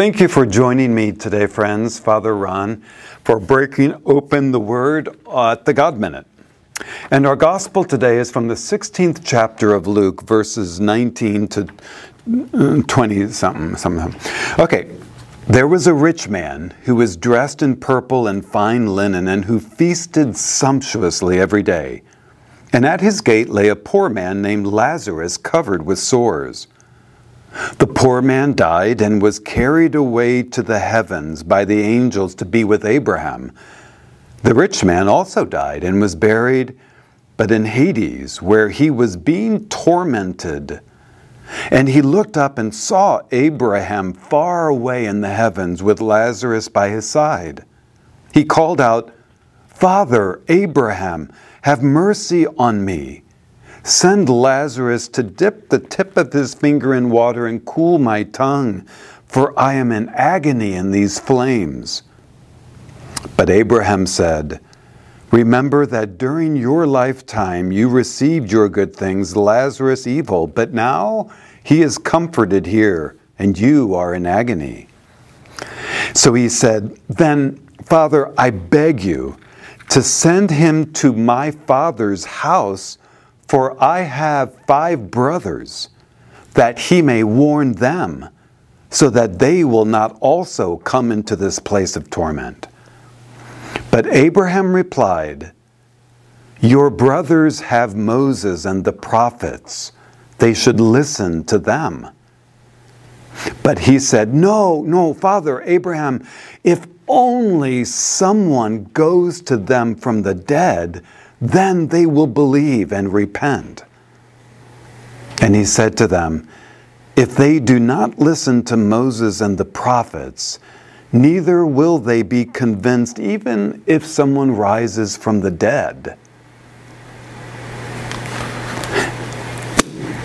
Thank you for joining me today, friends, Father Ron, for breaking open the Word at the God Minute. And our gospel today is from the 16th chapter of Luke, verses 19 to uh, 20 something, something. Okay. There was a rich man who was dressed in purple and fine linen and who feasted sumptuously every day. And at his gate lay a poor man named Lazarus covered with sores the poor man died and was carried away to the heavens by the angels to be with Abraham. The rich man also died and was buried, but in Hades, where he was being tormented. And he looked up and saw Abraham far away in the heavens with Lazarus by his side. He called out, Father, Abraham, have mercy on me Send Lazarus to dip the tip of his finger in water and cool my tongue, for I am in agony in these flames. But Abraham said, Remember that during your lifetime you received your good things, Lazarus evil, but now he is comforted here, and you are in agony. So he said, Then, Father, I beg you to send him to my father's house for I have five brothers, that he may warn them, so that they will not also come into this place of torment. But Abraham replied, Your brothers have Moses and the prophets. They should listen to them. But he said, No, no, Father Abraham, if only someone goes to them from the dead, then they will believe and repent. And he said to them, If they do not listen to Moses and the prophets, neither will they be convinced, even if someone rises from the dead.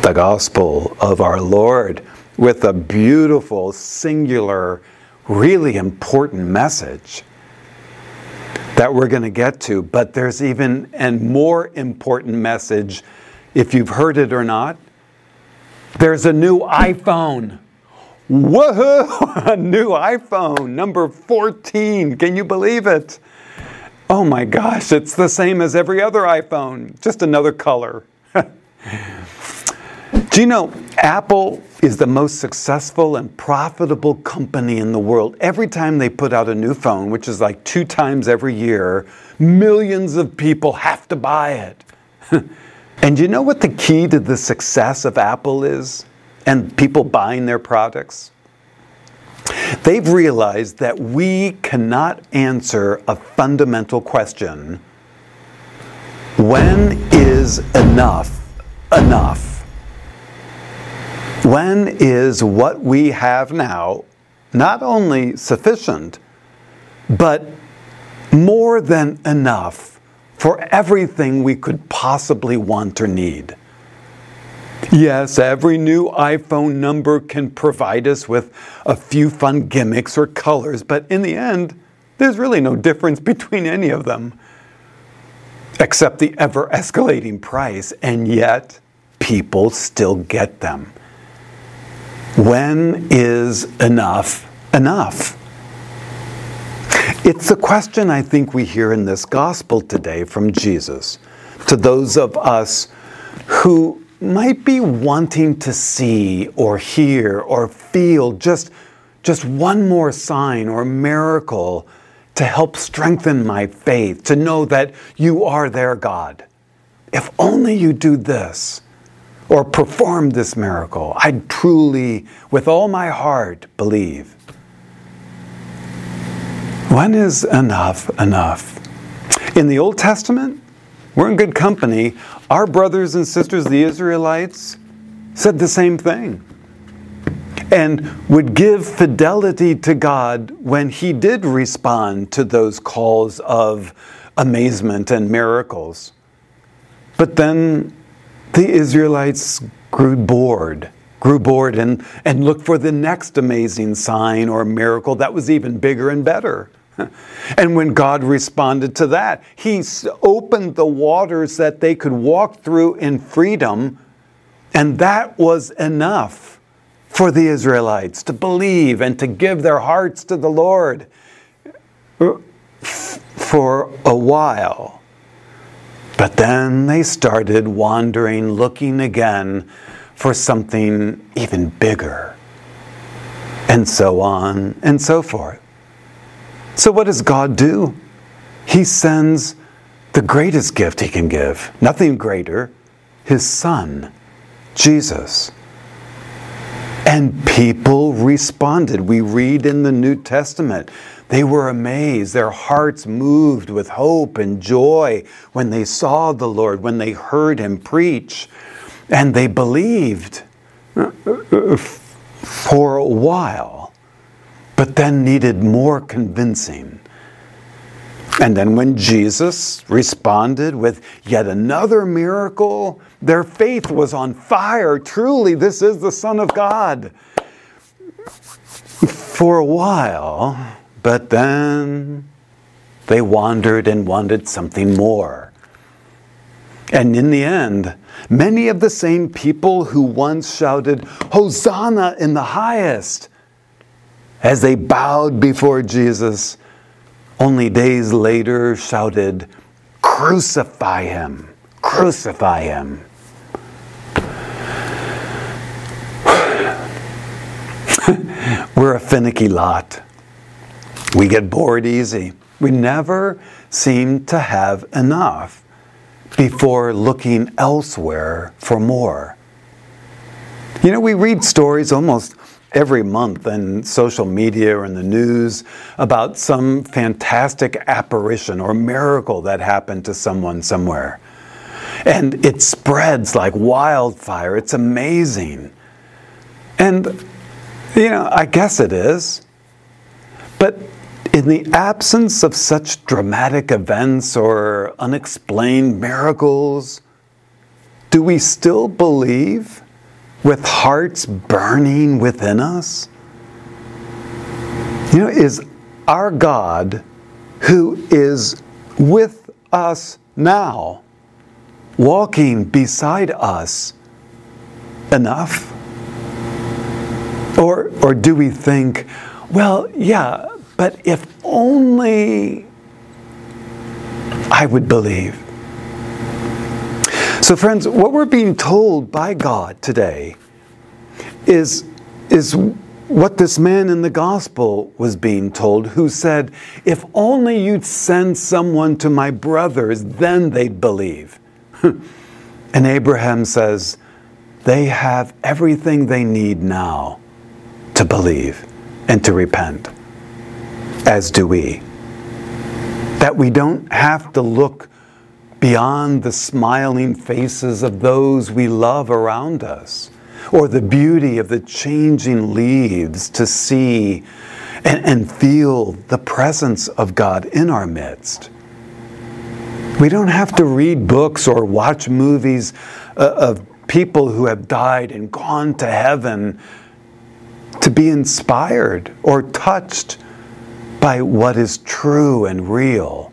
The gospel of our Lord with a beautiful, singular, really important message that we're going to get to, but there's even a more important message, if you've heard it or not. There's a new iPhone. Woohoo! A new iPhone, number 14. Can you believe it? Oh my gosh, it's the same as every other iPhone, just another color. Do you know Apple is the most successful and profitable company in the world? Every time they put out a new phone, which is like two times every year, millions of people have to buy it. and you know what the key to the success of Apple is and people buying their products? They've realized that we cannot answer a fundamental question when is enough enough? When is what we have now not only sufficient, but more than enough for everything we could possibly want or need? Yes, every new iPhone number can provide us with a few fun gimmicks or colors, but in the end, there's really no difference between any of them, except the ever escalating price, and yet people still get them. When is enough enough? It's a question I think we hear in this gospel today from Jesus to those of us who might be wanting to see or hear or feel just, just one more sign or miracle to help strengthen my faith, to know that you are their God. If only you do this, or perform this miracle. I truly, with all my heart, believe. When is enough enough? In the Old Testament, we're in good company. Our brothers and sisters, the Israelites, said the same thing and would give fidelity to God when He did respond to those calls of amazement and miracles. But then the Israelites grew bored, grew bored, and, and looked for the next amazing sign or miracle that was even bigger and better. And when God responded to that, He opened the waters that they could walk through in freedom, and that was enough for the Israelites to believe and to give their hearts to the Lord uh, for a while. But then they started wandering, looking again for something even bigger, and so on and so forth. So, what does God do? He sends the greatest gift He can give, nothing greater, His Son, Jesus. And people responded. We read in the New Testament. They were amazed. Their hearts moved with hope and joy when they saw the Lord, when they heard Him preach. And they believed uh, for a while, but then needed more convincing. And then when Jesus responded with yet another miracle, their faith was on fire. Truly, this is the Son of God. For a while, but then they wandered and wanted something more. And in the end, many of the same people who once shouted, Hosanna in the highest, as they bowed before Jesus, only days later shouted, Crucify him! Crucify him! We're a finicky lot. We get bored easy. We never seem to have enough before looking elsewhere for more. You know, we read stories almost every month in social media or in the news about some fantastic apparition or miracle that happened to someone somewhere. And it spreads like wildfire. It's amazing. And, you know, I guess it is. But in the absence of such dramatic events or unexplained miracles, do we still believe with hearts burning within us? You know, is our God who is with us now, walking beside us, enough? Or, or do we think, well, yeah, but if only I would believe. So, friends, what we're being told by God today is, is what this man in the gospel was being told, who said, If only you'd send someone to my brothers, then they'd believe. and Abraham says, They have everything they need now to believe and to repent as do we. That we don't have to look beyond the smiling faces of those we love around us or the beauty of the changing leaves to see and, and feel the presence of God in our midst. We don't have to read books or watch movies uh, of people who have died and gone to heaven to be inspired or touched by what is true and real.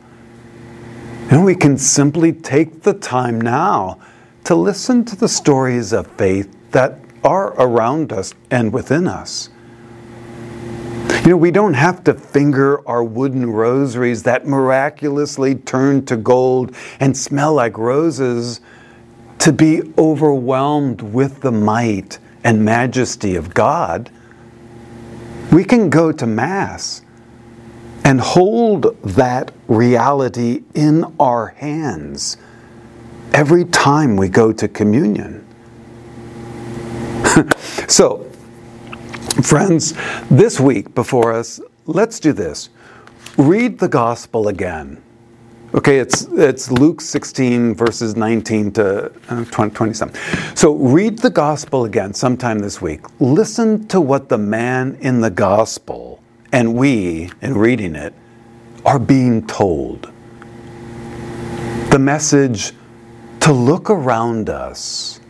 And we can simply take the time now to listen to the stories of faith that are around us and within us. You know, we don't have to finger our wooden rosaries that miraculously turn to gold and smell like roses to be overwhelmed with the might and majesty of God. We can go to Mass and hold that reality in our hands every time we go to communion. so, friends, this week before us, let's do this. Read the gospel again. Okay, it's, it's Luke 16, verses 19 to uh, 20, 27. So read the gospel again sometime this week. Listen to what the man in the gospel and we, in reading it, are being told. The message to look around us,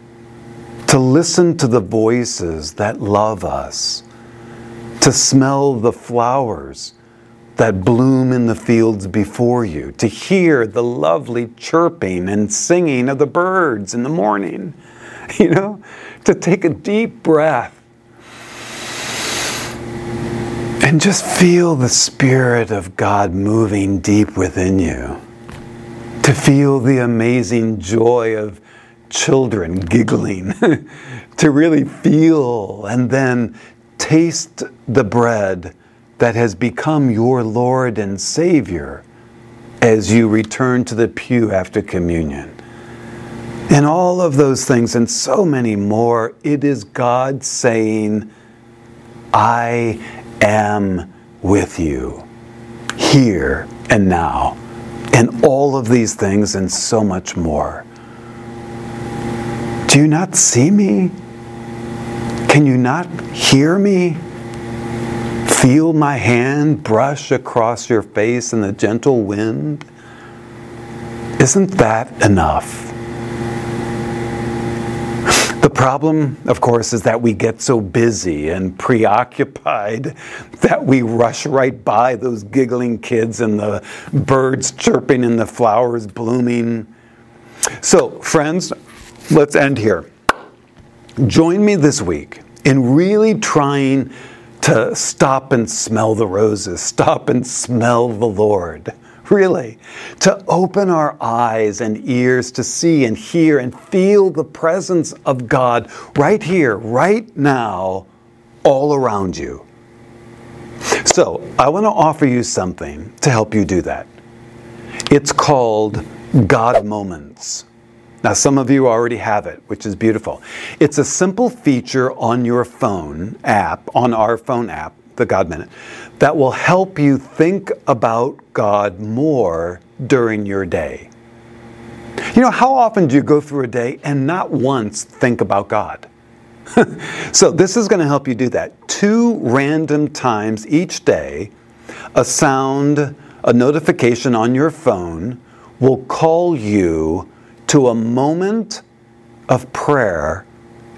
to listen to the voices that love us, to smell the flowers that bloom in the fields before you, to hear the lovely chirping and singing of the birds in the morning, you know, to take a deep breath And just feel the Spirit of God moving deep within you. To feel the amazing joy of children giggling. to really feel and then taste the bread that has become your Lord and Savior as you return to the pew after communion. And all of those things and so many more, it is God saying, I am with you here and now. And all of these things and so much more. Do you not see me? Can you not hear me? Feel my hand brush across your face in the gentle wind? Isn't that enough? Problem, of course, is that we get so busy and preoccupied that we rush right by those giggling kids and the birds chirping and the flowers blooming. So, friends, let's end here. Join me this week in really trying to stop and smell the roses, stop and smell the Lord. Really, to open our eyes and ears to see and hear and feel the presence of God right here, right now, all around you. So, I want to offer you something to help you do that. It's called God Moments. Now, some of you already have it, which is beautiful. It's a simple feature on your phone app, on our phone app, the God Minute, that will help you think about God more during your day. You know, how often do you go through a day and not once think about God? so, this is going to help you do that. Two random times each day, a sound, a notification on your phone will call you to a moment of prayer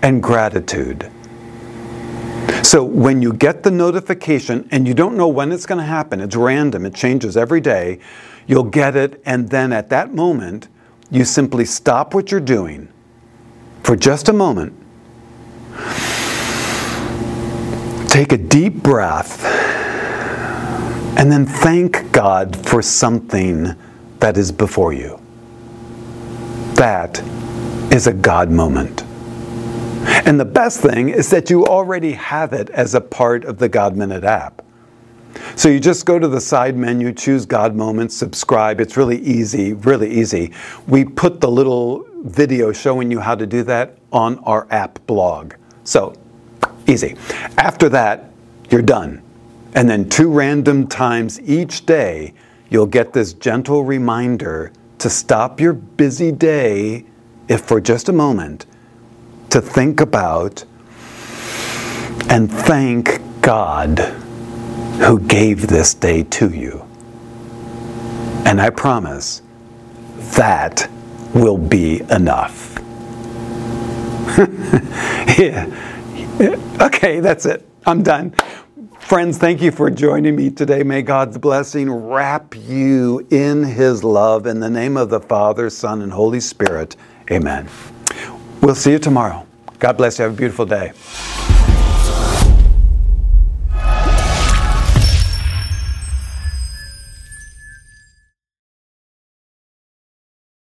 and gratitude. So when you get the notification and you don't know when it's going to happen, it's random, it changes every day, you'll get it, and then at that moment, you simply stop what you're doing for just a moment. Take a deep breath and then thank God for something that is before you. That is a God moment. And the best thing is that you already have it as a part of the God Minute app. So you just go to the side menu, choose God Moments, subscribe. It's really easy, really easy. We put the little video showing you how to do that on our app blog. So easy. After that, you're done. And then two random times each day, you'll get this gentle reminder to stop your busy day, if for just a moment, to think about and thank God who gave this day to you. And I promise that will be enough. yeah. Okay, that's it. I'm done. Friends, thank you for joining me today. May God's blessing wrap you in His love. In the name of the Father, Son, and Holy Spirit, amen. We'll see you tomorrow. God bless you. Have a beautiful day.